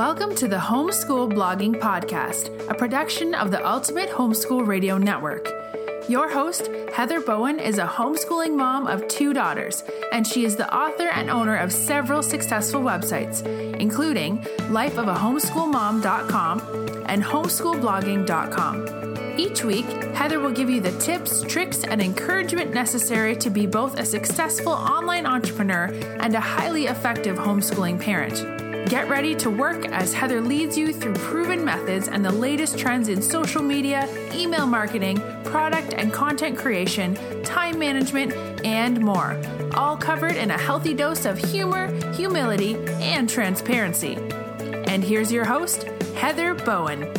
Welcome to the Homeschool Blogging Podcast, a production of the Ultimate Homeschool Radio Network. Your host, Heather Bowen, is a homeschooling mom of two daughters, and she is the author and owner of several successful websites, including lifeofahomeschoolmom.com and homeschoolblogging.com. Each week, Heather will give you the tips, tricks, and encouragement necessary to be both a successful online entrepreneur and a highly effective homeschooling parent. Get ready to work as Heather leads you through proven methods and the latest trends in social media, email marketing, product and content creation, time management, and more. All covered in a healthy dose of humor, humility, and transparency. And here's your host, Heather Bowen.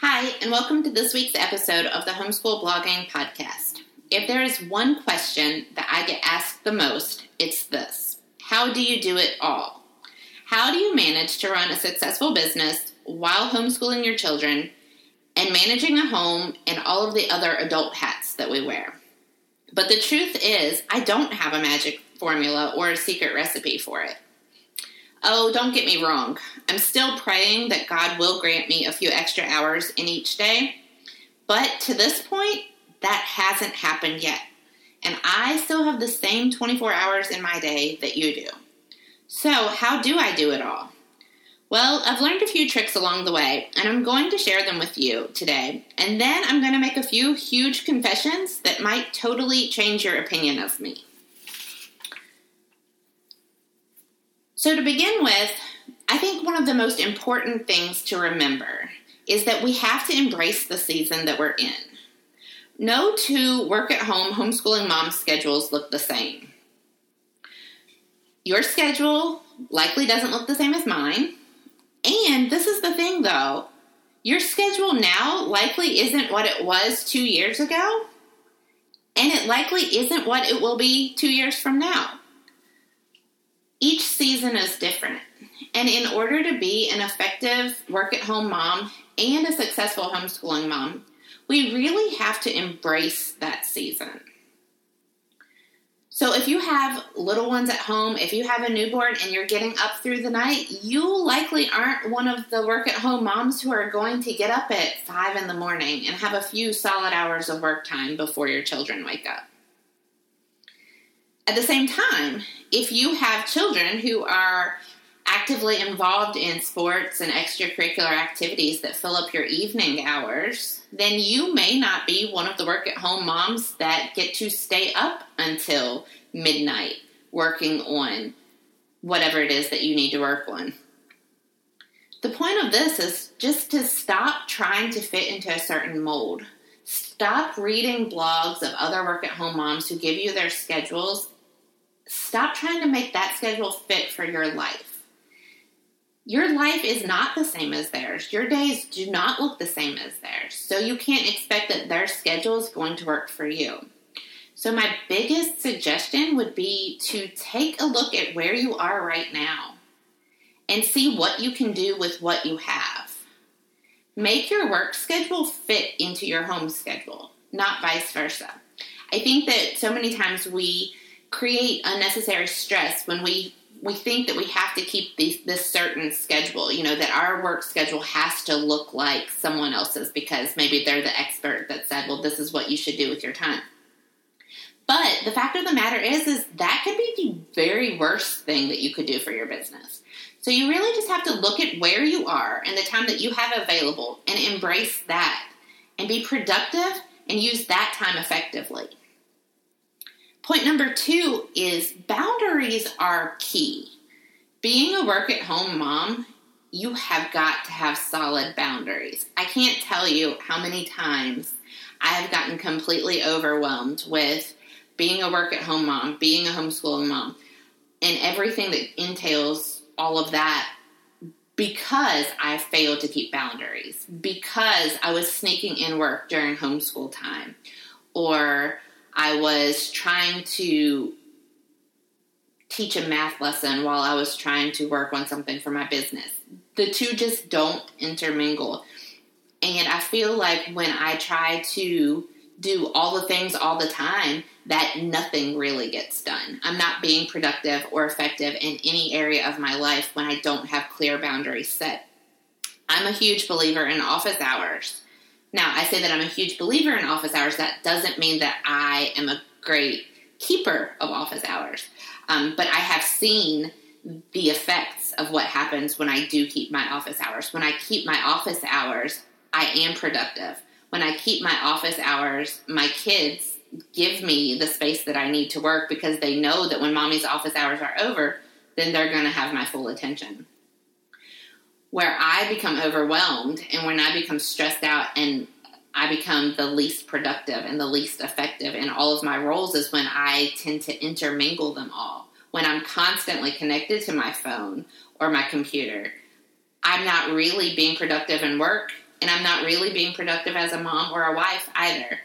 Hi, and welcome to this week's episode of the Homeschool Blogging Podcast. If there is one question that I get asked the most, it's this how do you do it all? How do you manage to run a successful business while homeschooling your children and managing a home and all of the other adult hats that we wear? But the truth is, I don't have a magic formula or a secret recipe for it. Oh, don't get me wrong. I'm still praying that God will grant me a few extra hours in each day. But to this point, that hasn't happened yet and I still have the same 24 hours in my day that you do. So, how do I do it all? Well, I've learned a few tricks along the way, and I'm going to share them with you today. And then I'm going to make a few huge confessions that might totally change your opinion of me. So, to begin with, I think one of the most important things to remember is that we have to embrace the season that we're in. No two work at home homeschooling mom schedules look the same. Your schedule likely doesn't look the same as mine. And this is the thing though your schedule now likely isn't what it was two years ago, and it likely isn't what it will be two years from now. Each season is different. And in order to be an effective work at home mom and a successful homeschooling mom, we really have to embrace that season. So, if you have little ones at home, if you have a newborn and you're getting up through the night, you likely aren't one of the work at home moms who are going to get up at five in the morning and have a few solid hours of work time before your children wake up. At the same time, if you have children who are actively involved in sports and extracurricular activities that fill up your evening hours, then you may not be one of the work at home moms that get to stay up until midnight working on whatever it is that you need to work on. The point of this is just to stop trying to fit into a certain mold. Stop reading blogs of other work at home moms who give you their schedules. Stop trying to make that schedule fit for your life your life is not the same as theirs. Your days do not look the same as theirs. So you can't expect that their schedule is going to work for you. So, my biggest suggestion would be to take a look at where you are right now and see what you can do with what you have. Make your work schedule fit into your home schedule, not vice versa. I think that so many times we create unnecessary stress when we we think that we have to keep this certain schedule, you know, that our work schedule has to look like someone else's because maybe they're the expert that said, well, this is what you should do with your time. But the fact of the matter is, is that could be the very worst thing that you could do for your business. So you really just have to look at where you are and the time that you have available and embrace that and be productive and use that time effectively. Point number two is boundaries are key. Being a work at home mom, you have got to have solid boundaries. I can't tell you how many times I have gotten completely overwhelmed with being a work at home mom, being a homeschooling mom, and everything that entails all of that because I failed to keep boundaries, because I was sneaking in work during homeschool time, or I was trying to teach a math lesson while I was trying to work on something for my business. The two just don't intermingle. And I feel like when I try to do all the things all the time that nothing really gets done. I'm not being productive or effective in any area of my life when I don't have clear boundaries set. I'm a huge believer in office hours. Now, I say that I'm a huge believer in office hours. That doesn't mean that I am a great keeper of office hours. Um, but I have seen the effects of what happens when I do keep my office hours. When I keep my office hours, I am productive. When I keep my office hours, my kids give me the space that I need to work because they know that when mommy's office hours are over, then they're going to have my full attention. Where I become overwhelmed and when I become stressed out and I become the least productive and the least effective in all of my roles is when I tend to intermingle them all. When I'm constantly connected to my phone or my computer, I'm not really being productive in work and I'm not really being productive as a mom or a wife either.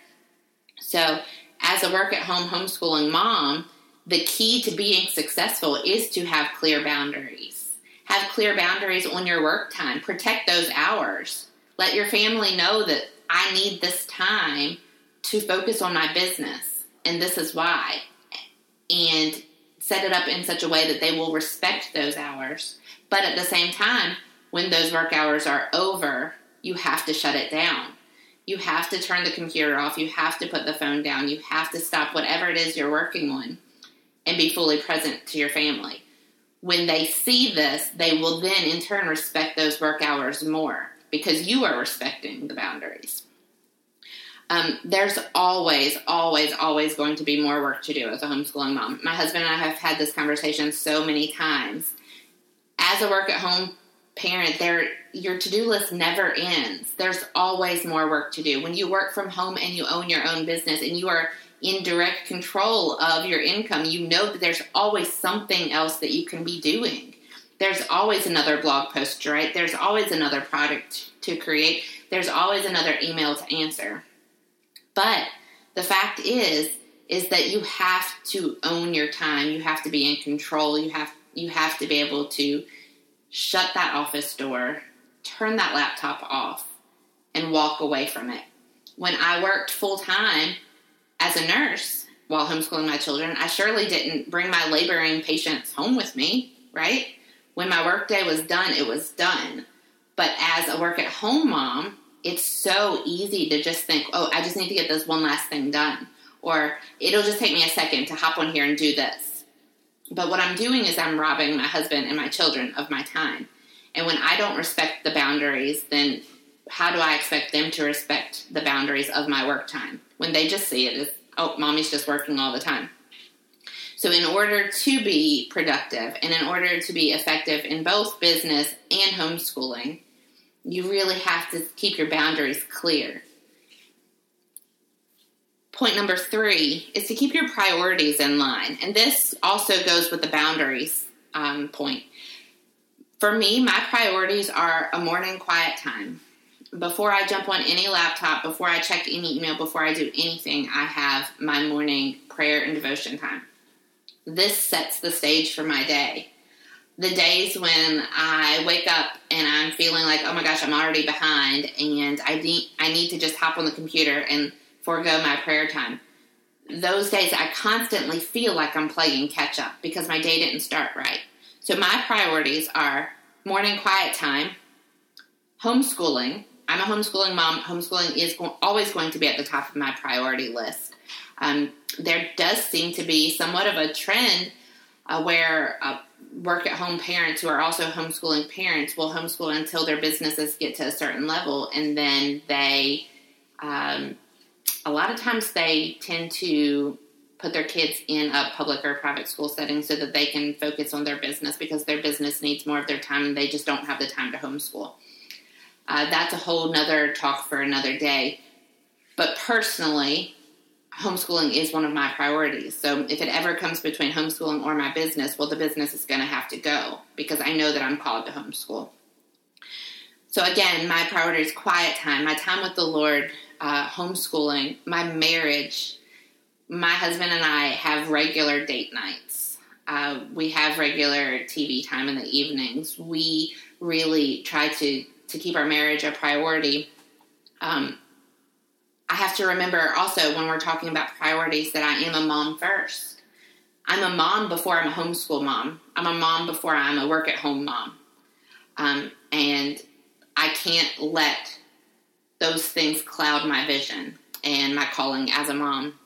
So, as a work at home homeschooling mom, the key to being successful is to have clear boundaries. Have clear boundaries on your work time. Protect those hours. Let your family know that I need this time to focus on my business, and this is why. And set it up in such a way that they will respect those hours. But at the same time, when those work hours are over, you have to shut it down. You have to turn the computer off. You have to put the phone down. You have to stop whatever it is you're working on and be fully present to your family. When they see this, they will then in turn respect those work hours more because you are respecting the boundaries. Um, there's always, always, always going to be more work to do as a homeschooling mom. My husband and I have had this conversation so many times. As a work at home parent, there your to-do list never ends. There's always more work to do. When you work from home and you own your own business and you are in direct control of your income, you know that there's always something else that you can be doing. There's always another blog post to write. There's always another product to create. There's always another email to answer. But the fact is is that you have to own your time. You have to be in control. You have you have to be able to shut that office door, turn that laptop off, and walk away from it. When I worked full time as a nurse while homeschooling my children, I surely didn't bring my laboring patients home with me, right? When my workday was done, it was done. But as a work at home mom, it's so easy to just think, oh, I just need to get this one last thing done. Or it'll just take me a second to hop on here and do this but what I'm doing is I'm robbing my husband and my children of my time. And when I don't respect the boundaries, then how do I expect them to respect the boundaries of my work time? When they just see it as, oh, mommy's just working all the time. So, in order to be productive and in order to be effective in both business and homeschooling, you really have to keep your boundaries clear. Point number three is to keep your priorities in line. And this also goes with the boundaries um, point. For me, my priorities are a morning quiet time. Before I jump on any laptop, before I check any email, before I do anything, I have my morning prayer and devotion time. This sets the stage for my day. The days when I wake up and I'm feeling like, oh my gosh, I'm already behind, and I need I need to just hop on the computer and forego my prayer time. Those days I constantly feel like I'm playing catch up because my day didn't start right. So my priorities are morning quiet time, homeschooling. I'm a homeschooling mom. Homeschooling is always going to be at the top of my priority list. Um, there does seem to be somewhat of a trend uh, where uh, work at home parents who are also homeschooling parents will homeschool until their businesses get to a certain level and then they um, a lot of times they tend to put their kids in a public or private school setting so that they can focus on their business because their business needs more of their time and they just don't have the time to homeschool. Uh, that's a whole nother talk for another day. But personally, homeschooling is one of my priorities. So if it ever comes between homeschooling or my business, well, the business is going to have to go because I know that I'm called to homeschool. So again, my priority is quiet time, my time with the Lord, uh, homeschooling, my marriage, my husband and I have regular date nights. Uh, we have regular TV time in the evenings. We really try to to keep our marriage a priority. Um, I have to remember also when we're talking about priorities that I am a mom first. I'm a mom before I'm a homeschool mom. I'm a mom before I'm a work at home mom. Um, and I can't let those things cloud my vision and my calling as a mom.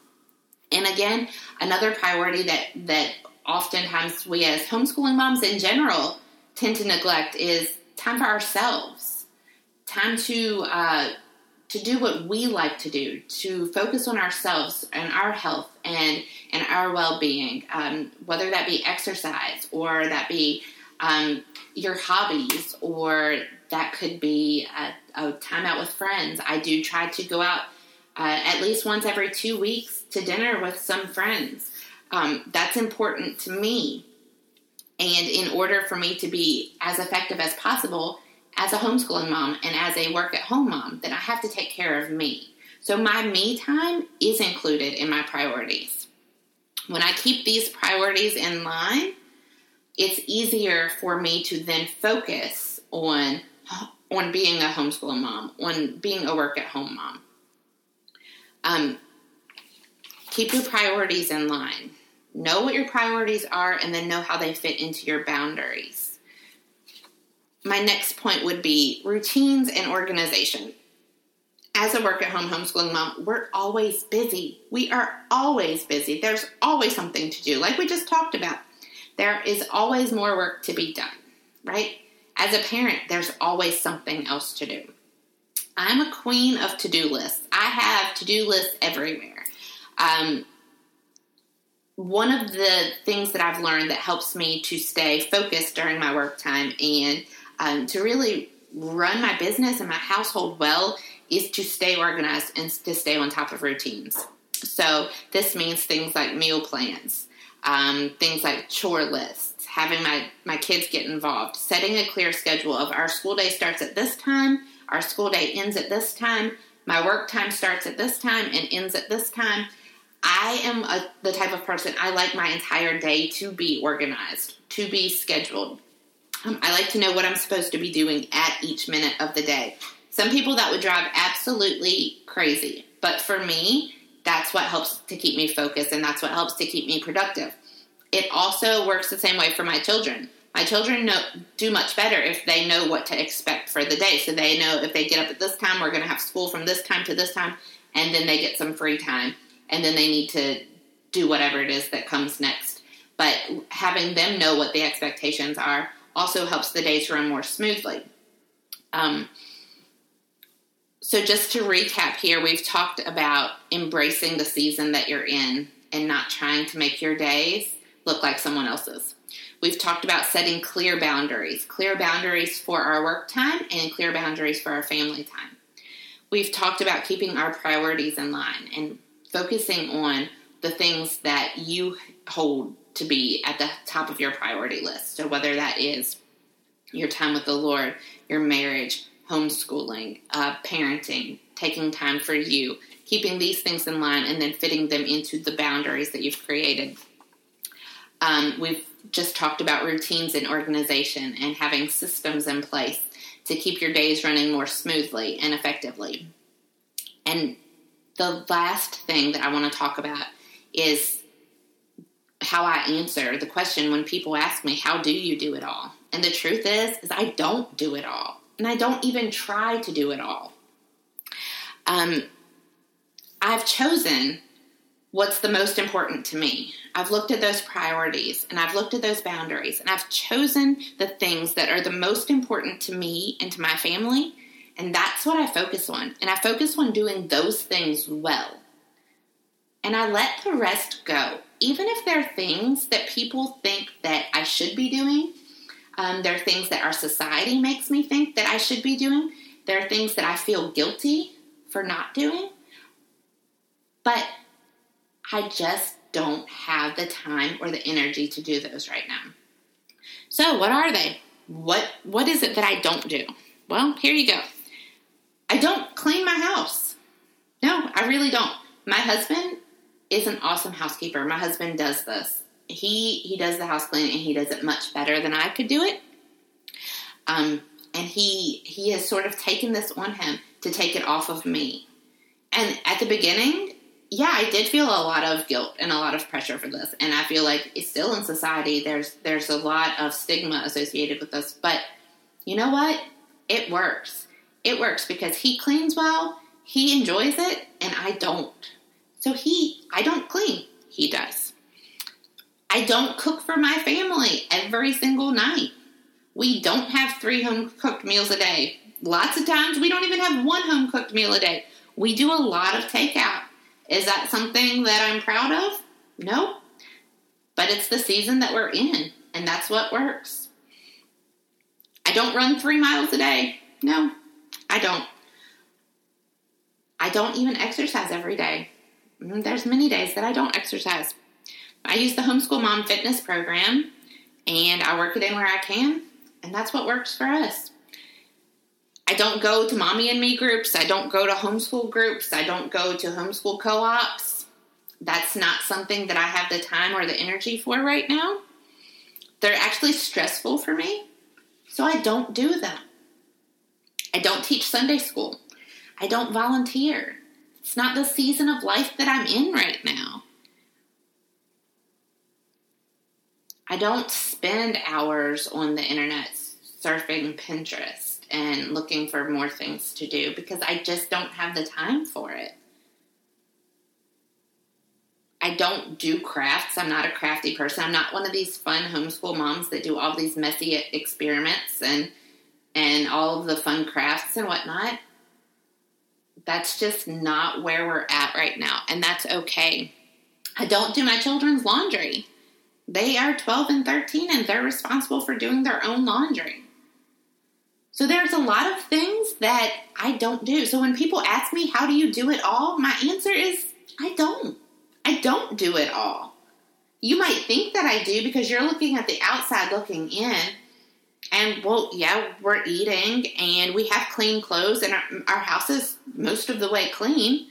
And again, another priority that that oftentimes we as homeschooling moms in general tend to neglect is time for ourselves, time to uh, to do what we like to do, to focus on ourselves and our health and and our well being, um, whether that be exercise or that be um, your hobbies or that could be a, a, time out with friends. I do try to go out uh, at least once every two weeks to dinner with some friends. Um, that's important to me. And in order for me to be as effective as possible as a homeschooling mom and as a work at home mom, then I have to take care of me. So my me time is included in my priorities. When I keep these priorities in line, it's easier for me to then focus on on being a homeschooling mom, on being a work at home mom. Um, keep your priorities in line. Know what your priorities are and then know how they fit into your boundaries. My next point would be routines and organization. As a work at home homeschooling mom, we're always busy. We are always busy. There's always something to do, like we just talked about. There is always more work to be done, right? As a parent, there's always something else to do. I'm a queen of to do lists. I have to do lists everywhere. Um, one of the things that I've learned that helps me to stay focused during my work time and um, to really run my business and my household well is to stay organized and to stay on top of routines. So this means things like meal plans, um, things like chore lists, having my, my kids get involved, setting a clear schedule of our school day starts at this time, our school day ends at this time, my work time starts at this time and ends at this time. I am a, the type of person I like my entire day to be organized, to be scheduled. Um, I like to know what I'm supposed to be doing at each minute of the day. Some people that would drive absolutely crazy, but for me, that's what helps to keep me focused and that's what helps to keep me productive. It also works the same way for my children. My children know, do much better if they know what to expect for the day. So they know if they get up at this time, we're going to have school from this time to this time, and then they get some free time, and then they need to do whatever it is that comes next. But having them know what the expectations are also helps the days run more smoothly. Um, so, just to recap here, we've talked about embracing the season that you're in and not trying to make your days look like someone else's. We've talked about setting clear boundaries, clear boundaries for our work time and clear boundaries for our family time. We've talked about keeping our priorities in line and focusing on the things that you hold to be at the top of your priority list. So, whether that is your time with the Lord, your marriage, homeschooling, uh, parenting, taking time for you, keeping these things in line, and then fitting them into the boundaries that you've created. Um, we've just talked about routines and organization and having systems in place to keep your days running more smoothly and effectively. And the last thing that I want to talk about is how I answer the question when people ask me, How do you do it all? And the truth is, is I don't do it all and I don't even try to do it all. Um, I've chosen what's the most important to me. I've looked at those priorities and I've looked at those boundaries and I've chosen the things that are the most important to me and to my family. And that's what I focus on. And I focus on doing those things well. And I let the rest go. Even if there are things that people think that I should be doing, um, there are things that our society makes me think that I should be doing. There are things that I feel guilty for not doing. But I just don't have the time or the energy to do those right now. So, what are they? What what is it that I don't do? Well, here you go. I don't clean my house. No, I really don't. My husband is an awesome housekeeper. My husband does this he he does the house cleaning and he does it much better than I could do it. Um, and he he has sort of taken this on him to take it off of me. And at the beginning, yeah, I did feel a lot of guilt and a lot of pressure for this, and I feel like it's still in society. There's there's a lot of stigma associated with this, but you know what? It works. It works because he cleans well, he enjoys it, and I don't. So he, I don't clean. He does. I don't cook for my family every single night. We don't have three home cooked meals a day. Lots of times we don't even have one home cooked meal a day. We do a lot of takeout. Is that something that I'm proud of? No. But it's the season that we're in, and that's what works. I don't run three miles a day. No, I don't. I don't even exercise every day. There's many days that I don't exercise. I use the homeschool mom fitness program and I work it in where I can, and that's what works for us. I don't go to mommy and me groups. I don't go to homeschool groups. I don't go to homeschool co ops. That's not something that I have the time or the energy for right now. They're actually stressful for me, so I don't do them. I don't teach Sunday school. I don't volunteer. It's not the season of life that I'm in right now. I don't spend hours on the internet surfing Pinterest and looking for more things to do because I just don't have the time for it. I don't do crafts. I'm not a crafty person. I'm not one of these fun homeschool moms that do all these messy experiments and and all of the fun crafts and whatnot. That's just not where we're at right now, and that's okay. I don't do my children's laundry. They are 12 and 13 and they're responsible for doing their own laundry. So there's a lot of things that I don't do. So when people ask me, how do you do it all? My answer is, I don't. I don't do it all. You might think that I do because you're looking at the outside looking in. And well, yeah, we're eating and we have clean clothes and our, our house is most of the way clean.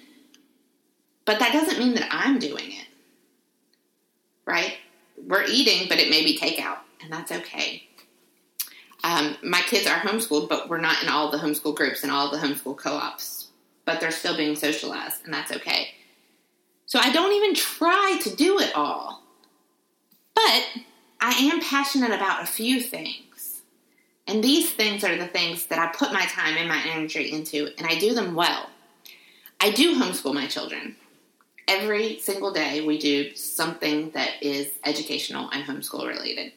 But that doesn't mean that I'm doing it. Right? We're eating, but it may be takeout, and that's okay. Um, my kids are homeschooled, but we're not in all the homeschool groups and all the homeschool co ops, but they're still being socialized, and that's okay. So I don't even try to do it all. But I am passionate about a few things. And these things are the things that I put my time and my energy into, and I do them well. I do homeschool my children. Every single day, we do something that is educational and homeschool related.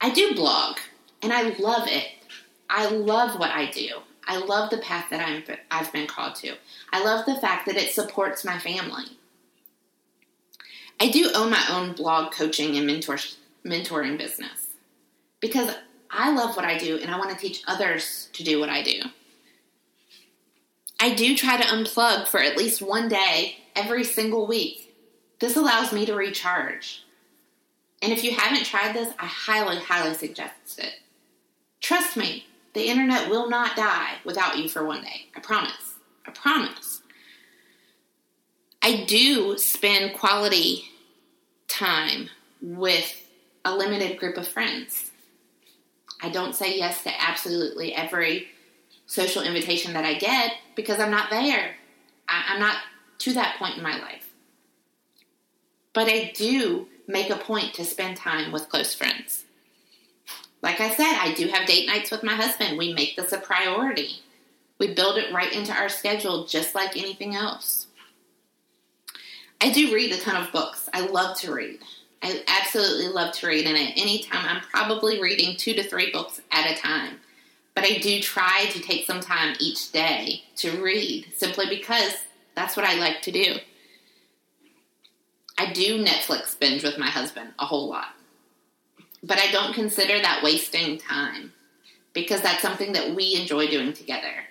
I do blog and I love it. I love what I do. I love the path that I'm, I've been called to. I love the fact that it supports my family. I do own my own blog coaching and mentor, mentoring business because I love what I do and I want to teach others to do what I do. I do try to unplug for at least one day every single week. This allows me to recharge. And if you haven't tried this, I highly, highly suggest it. Trust me, the internet will not die without you for one day. I promise. I promise. I do spend quality time with a limited group of friends. I don't say yes to absolutely every social invitation that I get because I'm not there. I, am not to that point in my life. But I do make a point to spend time with close friends. Like I said, I do have date nights with my husband. We make this a priority. We build it right into our schedule just like anything else. I do read a ton of books. I love to read. I absolutely love to read, and at any time, I'm probably reading two to three books at a time. But I do try to take some time each day to read simply because that's what I like to do. I do Netflix binge with my husband a whole lot. But I don't consider that wasting time because that's something that we enjoy doing together.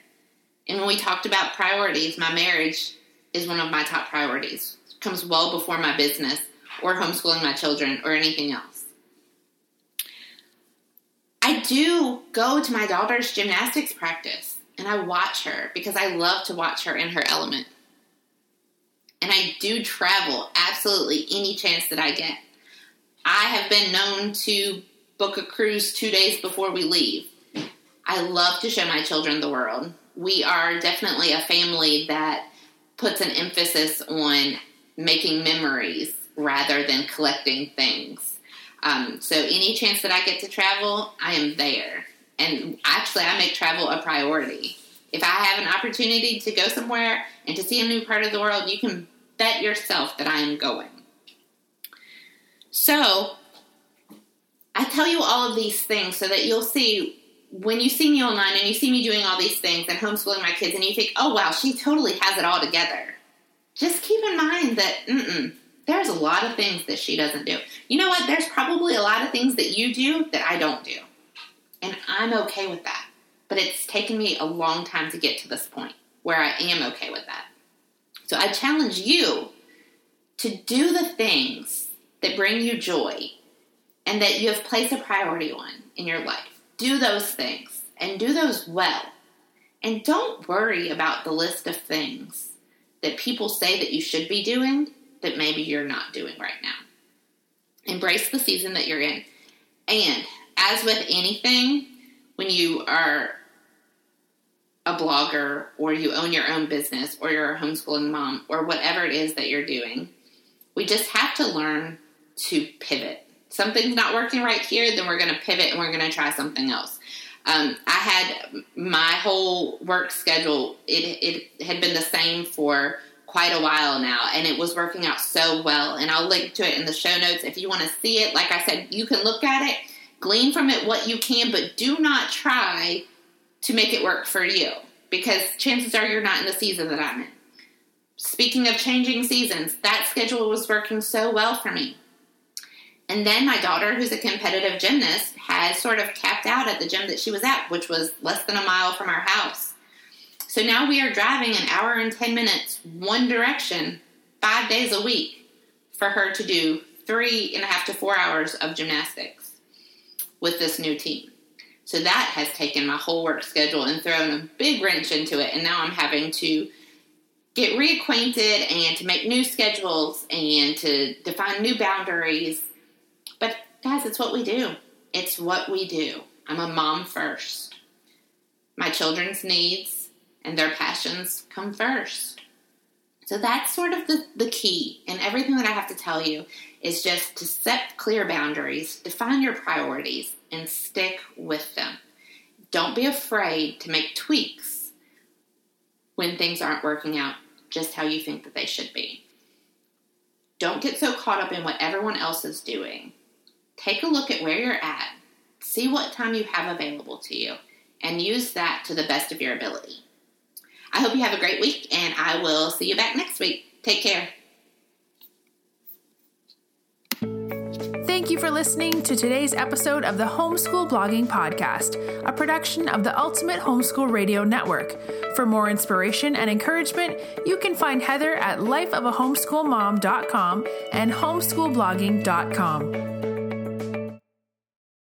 And when we talked about priorities, my marriage is one of my top priorities. It comes well before my business or homeschooling my children or anything else. I do go to my daughter's gymnastics practice and I watch her because I love to watch her in her element and I do travel absolutely any chance that I get. I have been known to book a cruise two days before we leave. I love to show my children the world. we are definitely a family that puts an emphasis on making memories rather than collecting things. Um, so any chance that I get to travel, I am there. And actually, I make travel a priority. If I have an opportunity to go somewhere and to see a new part of the world, you can bet yourself that I am going. So, I tell you all of these things so that you'll see when you see me online and you see me doing all these things and homeschooling my kids and you think, oh wow, she totally has it all together. Just keep in mind that there's a lot of things that she doesn't do. You know what? There's probably a lot of things that you do that I don't do. And I'm okay with that. But it's taken me a long time to get to this point where I am okay with that. So I challenge you to do the things that bring you joy and that you have placed a priority on in your life. Do those things and do those well. And don't worry about the list of things that people say that you should be doing that maybe you're not doing right now. Embrace the season that you're in. And as with anything, when you are a blogger or you own your own business or you're a homeschooling mom or whatever it is that you're doing, we just have to learn to pivot. Something's not working right here, then we're going to pivot and we're going to try something else. Um, I had my whole work schedule, it, it had been the same for quite a while now, and it was working out so well. And I'll link to it in the show notes if you want to see it. Like I said, you can look at it, glean from it what you can, but do not try to make it work for you because chances are you're not in the season that I'm in. Speaking of changing seasons, that schedule was working so well for me. And then my daughter, who's a competitive gymnast, had sort of capped out at the gym that she was at, which was less than a mile from our house. So now we are driving an hour and 10 minutes one direction five days a week for her to do three and a half to four hours of gymnastics with this new team. So that has taken my whole work schedule and thrown a big wrench into it. And now I'm having to get reacquainted and to make new schedules and to define new boundaries. But guys, it's what we do. It's what we do. I'm a mom first. My children's needs and their passions come first. So that's sort of the, the key. And everything that I have to tell you is just to set clear boundaries, define your priorities, and stick with them. Don't be afraid to make tweaks when things aren't working out just how you think that they should be. Don't get so caught up in what everyone else is doing. Take a look at where you're at, see what time you have available to you, and use that to the best of your ability. I hope you have a great week, and I will see you back next week. Take care. Thank you for listening to today's episode of the Homeschool Blogging Podcast, a production of the Ultimate Homeschool Radio Network. For more inspiration and encouragement, you can find Heather at lifeofahomeschoolmom.com and homeschoolblogging.com.